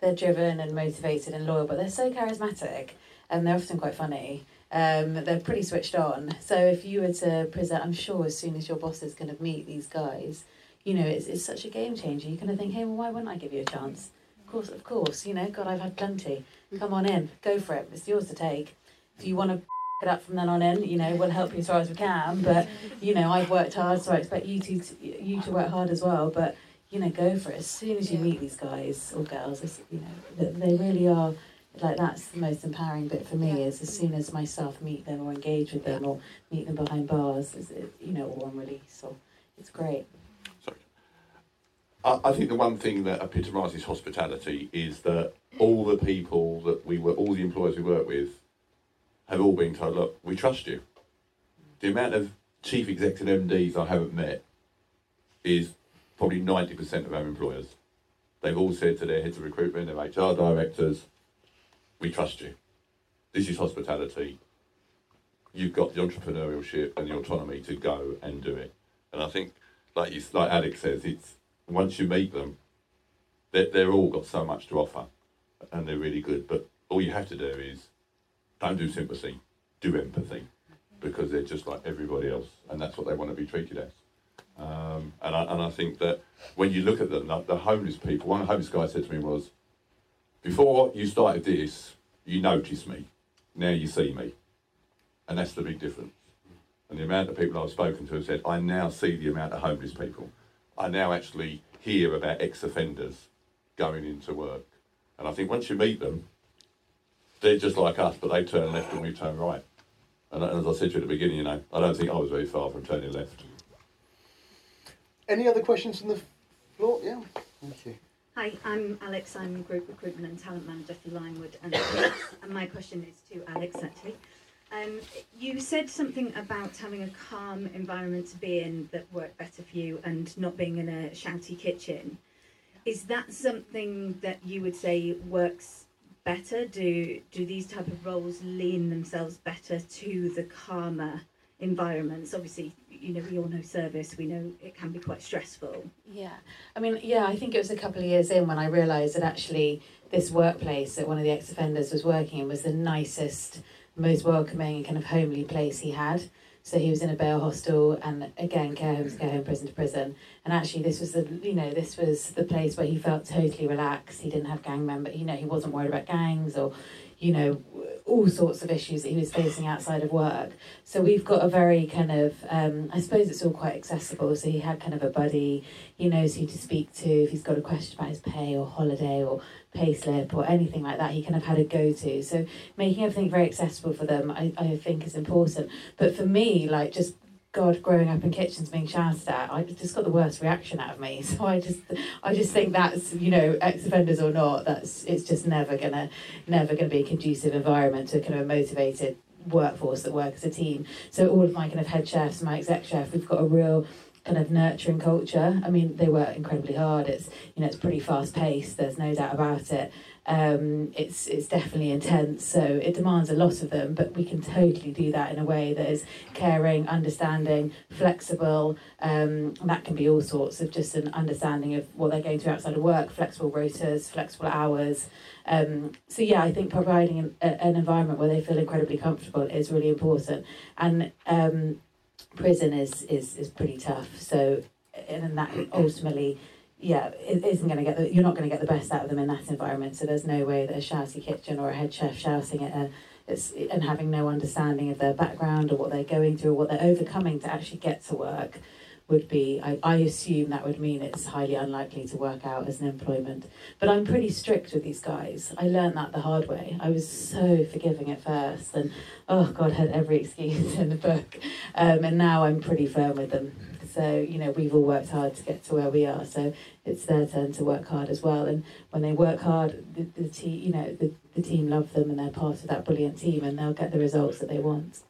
They're driven and motivated and loyal, but they're so charismatic, and they're often quite funny. Um, they're pretty switched on. So if you were to present, I'm sure as soon as your boss is going to meet these guys, you know, it's, it's such a game changer. You're going to think, hey, well, why wouldn't I give you a chance? Of course, of course. You know, God, I've had plenty. Mm. Come on in, go for it. It's yours to take. If you want to it up from then on in, you know, we'll help you as far as we can. But you know, I've worked hard, so I expect you to, you to work hard as well. But you know, go for it as soon as you meet these guys or girls. It's, you know, they really are. Like that's the most empowering bit for me
Yeah.
is as soon as myself meet them or engage with them or meet them behind bars, is it, you know, or on release or it's great.
I think the one thing that epitomises hospitality is that all the people that we were, all the employers we work with, have all been told, look, we trust you. The amount of chief executive MDs I haven't met is probably 90% of our employers. They've all said to their heads of recruitment, their HR directors, we trust you. This is hospitality. You've got the entrepreneurship and the autonomy to go and do it. And I think, like you, like Alex says, it's once you meet them, they're, they're all got so much to offer, and they're really good. But all you have to do is don't do sympathy, do empathy, because they're just like everybody else, and that's what they want to be treated as. Um, and I and I think that when you look at them, the, the homeless people, one homeless guy said to me was, before you started this, you noticed me, now you see me, and that's the big difference. And the amount of people I've spoken to have said, I now see the amount of homeless people. I now actually hear about ex-offenders going into work. And I think once you meet them, they're just like us, but they turn left and we turn right. And as I said to you at the beginning, you know, I don't think I was very far from turning left.
Any other questions from the floor? Yeah. Thank you.
Hi, I'm Alex. I'm Group Recruitment and Talent Manager for Limewood and and my question is to Alex actually. Um, you said something about having a calm environment to be in that worked better for you and not being in a shouty kitchen. Is that something that you would say works better? Do do these type of roles lean themselves better to the calmer environments? Obviously, you know, we all know service, we know it can be quite stressful.
Yeah, I mean, yeah, I think it was a couple of years in when I realised that actually this workplace that one of the ex offenders was working in was the nicest, most welcoming and kind of homely place he had. So he was in a bail hostel, and again, care home to care home, prison to prison. And actually, this was the you know this was the place where he felt totally relaxed. He didn't have gang members. You know, he wasn't worried about gangs or, you know, all sorts of issues that he was facing outside of work. So we've got a very kind of, um, I suppose it's all quite accessible. So he had kind of a buddy. He knows who to speak to if he's got a question about his pay or holiday or pay slip or anything like that. He kind of had a go to. So making everything very accessible for them, I, I think is important. But for me, like just God, growing up in kitchens being shouted at, I just got the worst reaction out of me. *laughs* So I just, I just think that's you know, ex offenders or not, that's it's just never gonna, never gonna be a conducive environment to kind of a motivated workforce that work as a team. So all of my kind of head chefs, my exec chef, we've got a real kind of nurturing culture. I mean, they work incredibly hard. It's you know it's pretty fast paced. There's no doubt about it. Um, it's it's definitely intense, so it demands a lot of them. But we can totally do that in a way that is caring, understanding, flexible. Um, that can be all sorts of just an understanding of what they're going through outside of work, flexible rotas, flexible hours. Um, so yeah, I think providing an, an environment where they feel incredibly comfortable is really important. And um, prison is is is pretty tough. So and that ultimately yeah, it isn't going to get the, you're not going to get the best out of them in that environment. So there's no way that a shouty kitchen or a head chef shouting at a it's, and having no understanding of their background or what they're going through or what they're overcoming to actually get to work would be I, I assume that would mean it's highly unlikely to work out as an employment. But i'm pretty strict with these guys. I learned that the hard way. I was so forgiving at first and oh god had every excuse in the book. Um, and now i'm pretty firm with them. So you know we've all worked hard to get to where we are. So it's their turn to work hard as well. And when they work hard the, the team you know the, the team love them and they're part of that brilliant team and they'll get the results that they want.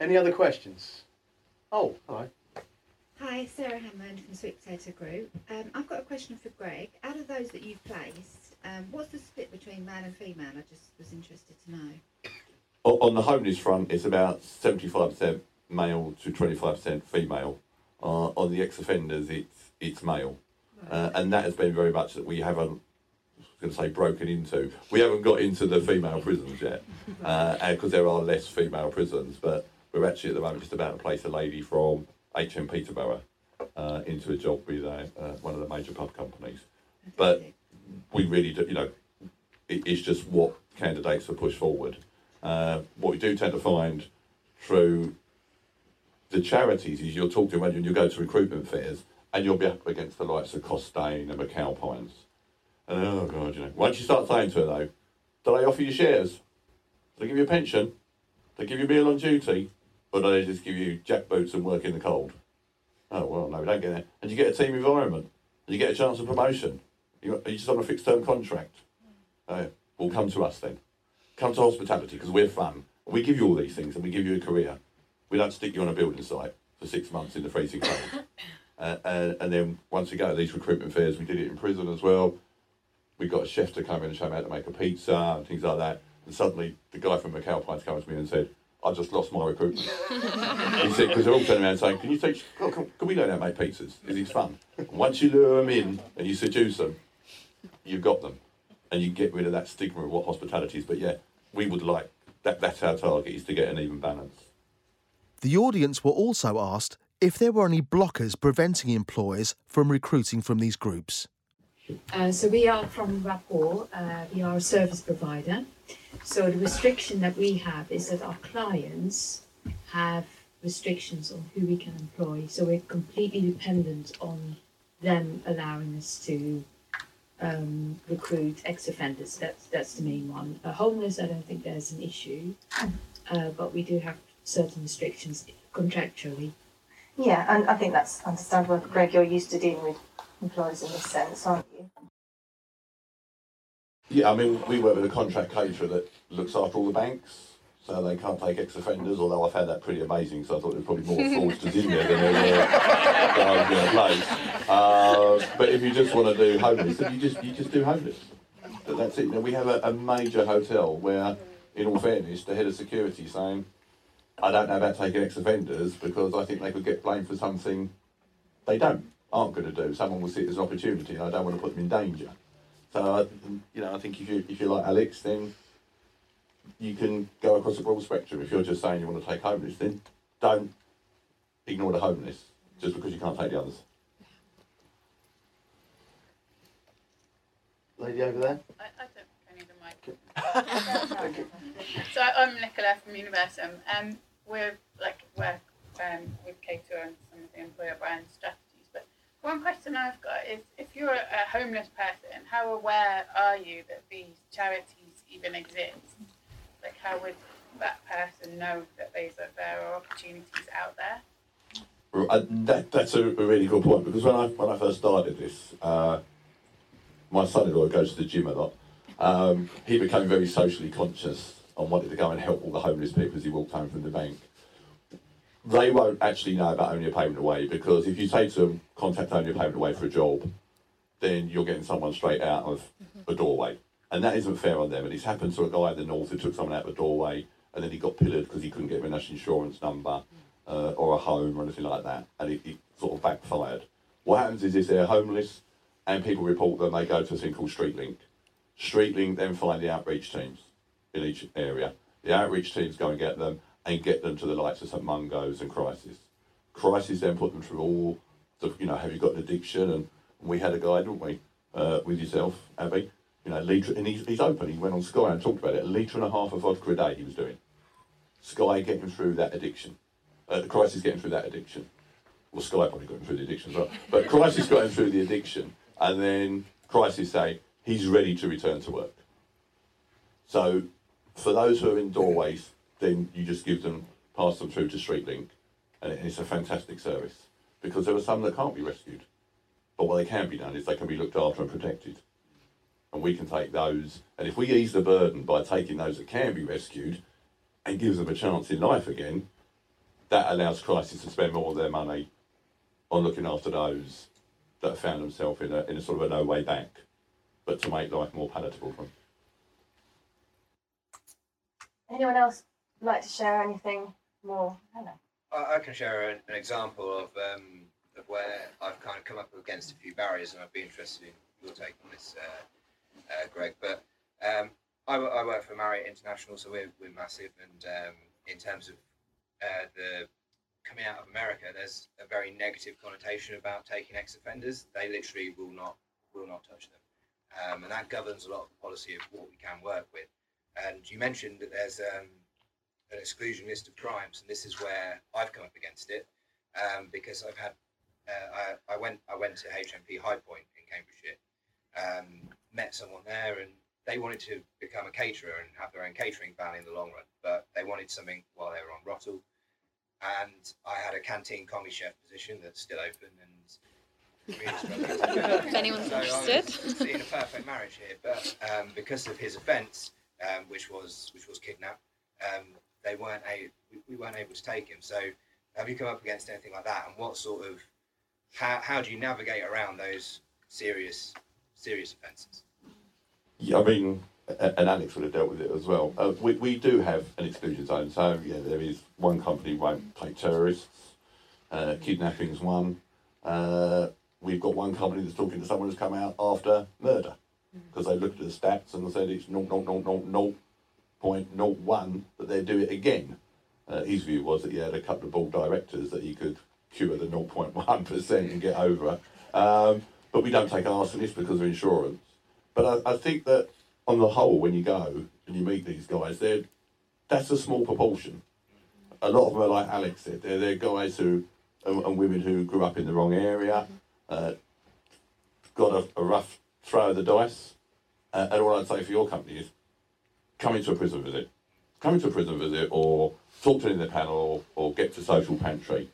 Any other questions? Oh, hello.
Hi, Sarah Hammond from Sweet Potato Group. Um, I've got a question for Greg. Out of those that you've placed, um, what's the split between male and female? I just was interested to know.
O- On the homeless front, it's about 75% male to 25% female. Uh, on the ex-offenders, it's it's male, uh, and that has been very much that we haven't. I was going to say broken into. We haven't got into the female prisons yet, *laughs* because there are less female prisons. But we're actually at the moment just about to place a lady from HM Peterborough uh, into a job with uh, uh, one of the major pub companies. But we really do, you know, it, it's just what candidates are pushed forward. Uh, what we do tend to find through the charities is you'll talk to them when you'll go to recruitment fairs and you'll be up against the likes of Costain and McAlpines. And oh god, you know, once you start saying to her though, do they offer you shares? Do they give you a pension? Do they give you a meal on duty? Or do they just give you jack boots and work in the cold? Oh well, no, we don't get that. And you get a team environment. And you get a chance of promotion. You, are you just on a fixed term contract? Oh, well, come to us then. Come to hospitality because we're fun. We give you all these things and we give you a career. We don't stick you on a building site for six months in the freezing cold. *laughs* Uh, and, and then once we go to these recruitment fairs, we did it in prison as well. We got a chef to come in and show me how to make a pizza and things like that. And suddenly the guy from McAlpines came to me and said, I just lost my recruitment. he said, because they're all turning around saying, can you teach, oh, can, can we learn how to make pizzas? Is it fun? And once you lure them in and you seduce them, you've got them. And you get rid of that stigma of what hospitality is. But yeah, we would like, that, that's our target, is to get an even balance.
The audience were also asked if there were any blockers preventing employers from recruiting from these groups.
Uh, so we are from Rapport, uh, we are a service provider. So the restriction that we have is that our clients have restrictions on who we can employ. So we're completely dependent on them allowing us to um, recruit ex-offenders. That's that's the main one. Uh, homeless, I don't think there's an issue, uh, but we do have certain restrictions contractually.
Yeah, and I think that's understandable. Greg, you're used to dealing with employers in this sense, aren't you?
Yeah, I mean, we work with a contract caterer that looks after all the banks, so they can't take ex-offenders, although I found that pretty amazing, so I thought there were probably more fraudsters in there than there were place. Uh, but if you just want to do homeless, then you just, you just do homeless. But that's it. Know, we have a, a major hotel where, in all fairness, the head of security saying, I don't know about taking ex-offenders because I think they could get blamed for something they don't, aren't going to do. Someone will see it as an opportunity and I don't want to put them in danger. So, I, you know, I think if you if you're like Alex, then you can go across a broad spectrum. If you're just saying you want to take homeless, then don't ignore the homeless just because you can't take the others.
Lady over there.
I, I don't think I need a mic. *laughs* *laughs* so I- I'm Nicola from Universum. Um, we're like work um, with Cater and some of the employer brand strategies. One question I've got is, if you're a homeless person, how aware are you that these charities even exist? Like, how would that person know that these are, there are opportunities out there?
Uh, that, that's a, a really good point because when I when I first started this, uh, my son-in-law goes to the gym a lot. Um, he became very socially conscious and wanted to go and help all the homeless people as he walked home from the bank. They won't actually know about only a pavement away because if you say to them, contact only a pavement away for a job, then you're getting someone straight out of a doorway. And that isn't fair on them. And it's happened to a guy in the north who took someone out of a doorway and then he got pillared because he couldn't get a national insurance number uh, or a home or anything like that. And it, it sort of backfired. What happens is if they're homeless and people report them, they go to a thing called StreetLink. StreetLink then find the outreach teams in each area. The outreach teams go and get them and get them to the likes of St Mungo's and Crisis. Crisis then put them through all the, you know, have you got an addiction? And we had a guy, didn't we, uh, with yourself, Abby? You know, litre, and he's, he's open. He went on Sky and talked about it. A litre and a half of vodka a day he was doing. Sky getting through that addiction. Uh, Crisis getting through that addiction. Well, Sky probably got him through the addiction as well. But Crisis got him through the addiction. And then Crisis say, he's ready to return to work. So for those who are in doorways, then you just give them, pass them through to StreetLink, and it's a fantastic service because there are some that can't be rescued. But what they can be done is they can be looked after and protected. And we can take those, and if we ease the burden by taking those that can be rescued and gives them a chance in life again, that allows crisis to spend more of their money on looking after those that have found themselves in a, in a sort of a no way back, but to make life more palatable for them.
Anyone else like to share anything more?
I, I can share an, an example of um, of where I've kind of come up against a few barriers, and I'd be interested in your take on this, uh, uh, Greg. But um, I, I work for Marriott International, so we're, we're massive, and um, in terms of uh, the coming out of America, there's a very negative connotation about taking ex-offenders. They literally will not will not touch them, um, and that governs a lot of the policy of what we can work with. And you mentioned that there's um, an exclusion list of crimes, and this is where I've come up against it um, because I've had uh, I, I went I went to HMP Highpoint in Cambridgeshire, um, met someone there, and they wanted to become a caterer and have their own catering van in the long run, but they wanted something while they were on ROTL, and I had a canteen commis chef position that's still open and. Really struggling *laughs* to fill.
If anyone's
So I was
interested.
seeing a perfect marriage here, but um, because of his offence, um, which was which was kidnap, um, they weren't a we, we weren't able to take him. So have you come up against anything like that? And what sort of how how do you navigate around those serious serious offences?
Yeah, I mean, a- and Alex would have dealt with it as well. Uh, we, we do have an exclusion zone, so yeah, there is one company won't take terrorists. Uh, kidnapping's one. Uh, we've got one company that's talking to someone who's come out after murder because they looked at the stats and they said it's 0.01, but they'd do it again. Uh, his view was that he had a couple of board directors that he could cure the 0.1% and get over. Um, but we don't take arsonists because of insurance. But I, I think that on the whole, when you go and you meet these guys, they're that's a small proportion. A lot of them are like Alex said. They're, they're guys who and, and women who grew up in the wrong area, uh, got a, a rough throw of the dice. Uh, and all I'd say for your company is come into a prison visit. Come into a prison visit or talk to them in the panel or, or get to social pantry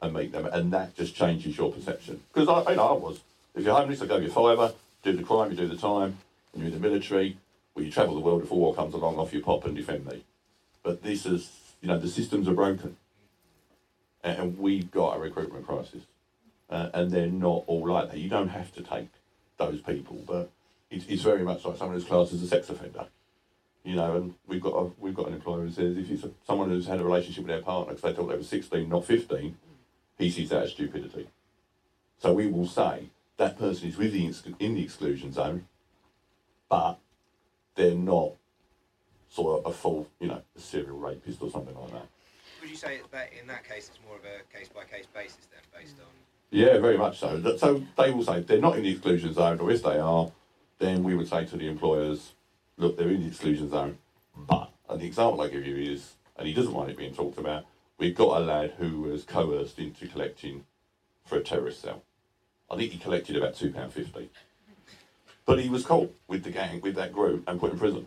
and meet them. And that just changes your perception. Because I, you know, I was. If you're homeless, I go your fiver, do the crime, you do the time, and you're in the military, well, you travel the world if war comes along, off you pop and defend me. But this is, you know, the systems are broken. And, and we've got a recruitment crisis. Uh, and they're not all like that. You don't have to take those people, but it's, it's very much like someone who's classed as a sex offender. You know, and we've got a, we've got an employer who says if it's a, someone who's had a relationship with their partner because they thought they were 16, not 15, he sees that as stupidity. So we will say that person is with the in the exclusion zone, but they're not sort of a full, you know, a serial rapist or something like that.
Would you say that in that case it's more of a case by case basis then, based on?
Yeah, very much so. So they will say they're not in the exclusion zone, or if they are, then we would say to the employers, look, they're in the exclusion zone. But, and the example I give you is, and he doesn't want it being talked about, we've got a lad who was coerced into collecting for a terrorist cell. I think he collected about £2.50. But he was caught with the gang, with that group, and put in prison.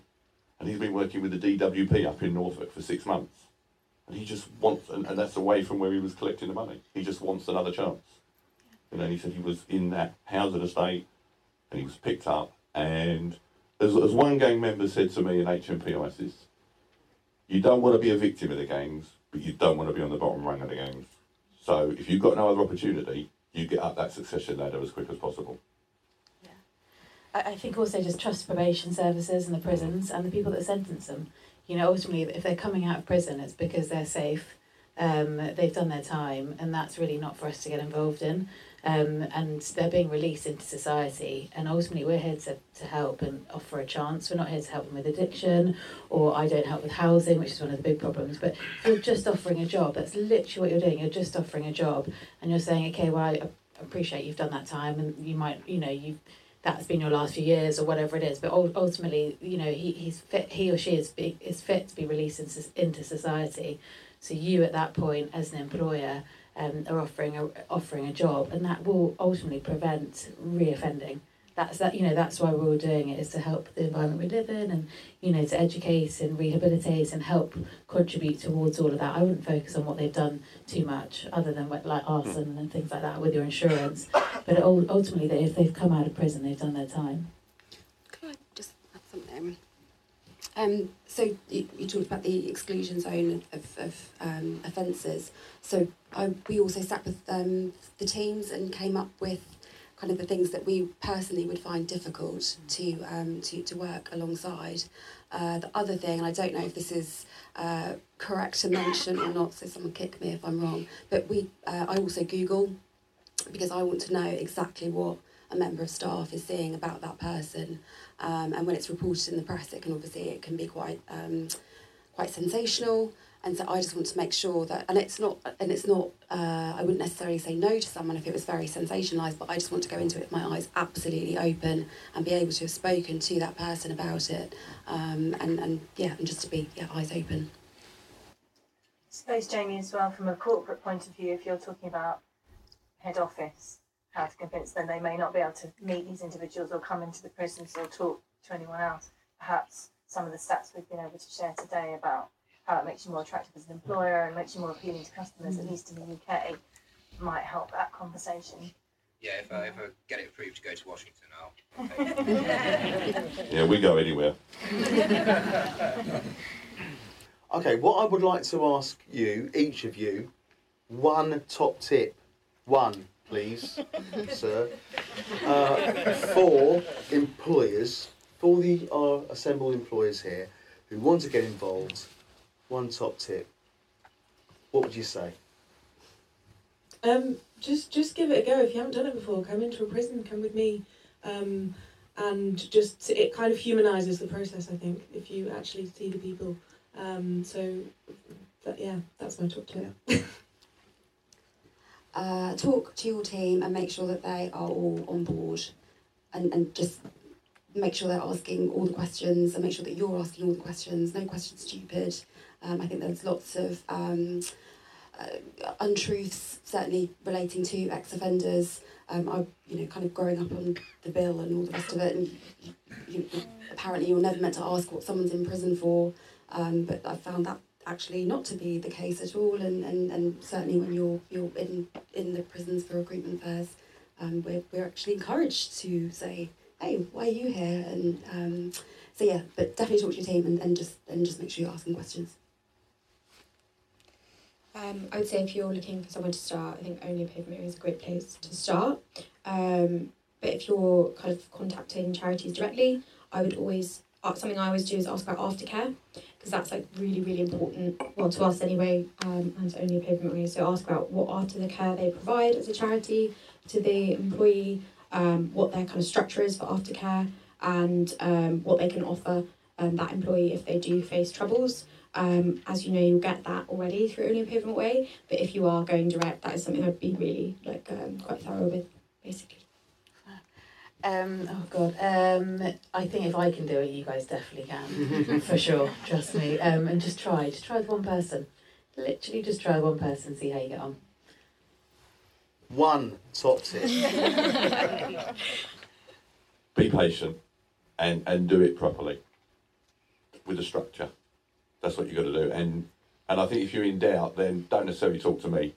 And he's been working with the DWP up in Norfolk for six months. And he just wants, and, and that's away from where he was collecting the money. He just wants another chance. And he said he was in that housing estate and he was picked up. And as, as one gang member said to me in HMP Isis, you don't want to be a victim of the gangs, but you don't want to be on the bottom rung of the gangs. So if you've got no other opportunity, you get up that succession ladder as quick as possible.
I, I think also just trust probation services and the prisons and the people that sentence them. You know, ultimately, if they're coming out of prison, it's because they're safe, um, they've done their time, and that's really not for us to get involved in. Um, and they're being released into society, and ultimately, we're here to, to help and offer a chance. We're not here to help them with addiction, or I don't help with housing, which is one of the big problems. But you're just offering a job, that's literally what you're doing. You're just offering a job, and you're saying, okay, well, I appreciate you've done that time, and you might, you know, you've that's been your last few years or whatever it is. But ultimately, you know, he, he's fit, he or she is be, is fit to be released into, into society. So you at that point, as an employer, um, are offering a offering a job, and that will ultimately prevent reoffending. That's that you know that's why we're all doing it is to help the environment we live in, and you know to educate and rehabilitate and help contribute towards all of that. I wouldn't focus on what they've done too much, other than what, like arson and things like that with your insurance. But ultimately, that if they've come out of prison, they've done their time.
Can I just add something? Um, so you, you talked about the exclusion zone of, of um, offences. So I, we also sat with um, the teams and came up with kind of the things that we personally would find difficult to um, to, to work alongside. Uh, the other thing, and I don't know if this is uh, correct to mention or not, so someone kick me if I'm wrong, but we uh, I also Google because I want to know exactly what a member of staff is seeing about that person. Um, and when it's reported in the press, it can obviously it can be quite um, quite sensational. And so I just want to make sure that, and it's not, and it's not. Uh, I wouldn't necessarily say no to someone if it was very sensationalised, but I just want to go into it with my eyes absolutely open and be able to have spoken to that person about it, um, and and yeah, and just to be yeah eyes open.
I suppose Jamie as well from a corporate point of view, if you're talking about head office, how to convince them they may not be able to meet these individuals or come into the prisons or talk to anyone else. Perhaps some of the stats we've been able to share today about how it makes you more attractive as an employer and makes you more appealing to customers, mm. at least in the UK, might help that conversation.
Yeah, if I, if I get it approved to go to Washington, I'll. *laughs*
yeah, we go anywhere. *laughs*
okay, what I would like to ask you, each of you, one top tip, one please, *laughs* sir, uh, for employers, for the uh, assembled employers here who want to get involved, one top tip. What would you say?
Um, just just give it a go. If you haven't done it before, come into a prison, come with me, um, and just it kind of humanises the process. I think if you actually see the people. Um, so, that, yeah, that's my top tip.
Uh, talk to your team and make sure that they are all on board and, and just make sure they're asking all the questions and make sure that you're asking all the questions. No questions stupid. Um, I think there's lots of um, uh, untruths, certainly relating to ex-offenders. Um, I, you know, kind of growing up on the bill and all the rest of it, and you, you, apparently you're never meant to ask what someone's in prison for. Um, but I found that actually not to be the case at all and, and, and certainly when you're you're in in the prisons for recruitment fairs um, we're, we're actually encouraged to say hey why are you here and um, so yeah but definitely talk to your team and, and just and just make sure you're asking questions
um, I would say if you're looking for someone to start, I think Only a Pavement is a great place to start. Um, but if you're kind of contacting charities directly, I would always something I always do is ask about aftercare because that's like really really important well to us anyway um, and only a pavement way so ask about what after the care they provide as a charity to the employee um, what their kind of structure is for aftercare and um, what they can offer um, that employee if they do face troubles. Um, as you know you'll get that already through only a pavement way but if you are going direct that is something I'd be really like um, quite thorough with basically
um, oh god. Um, I think if I can do it, you guys definitely can, *laughs* for sure. Trust me. Um, and just try. Just try with one person. Literally, just try one person. See how you get on.
One top tip. *laughs*
Be patient, and and do it properly. With a structure. That's what you have got to do. And and I think if you're in doubt, then don't necessarily talk to me.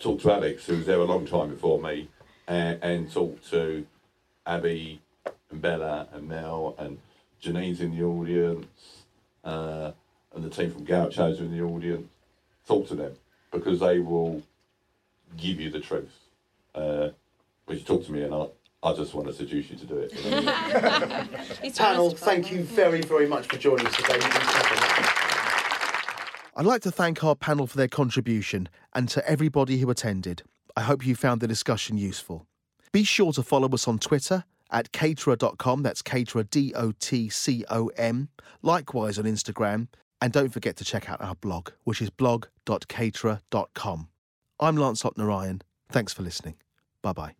Talk to Alex, who was there a long time before me, and, and talk to Abby and Bella and Mel and Janine's in the audience, uh, and the team from Gaucho's are in the audience. talk to them because they will give you the truth. Uh, but you talk to me and I, I just want to seduce you to do it. *laughs* *laughs*
Panel, thank you very, very much for joining us today.
I'd like to thank our panel for their contribution and to everybody who attended. I hope you found the discussion useful. Be sure to follow us on Twitter at caterer.com, that's caterer D O T C O M, likewise on Instagram, and don't forget to check out our blog, which is blog.caterer.com. I'm Lancelot Narayan. Thanks for listening. Bye bye.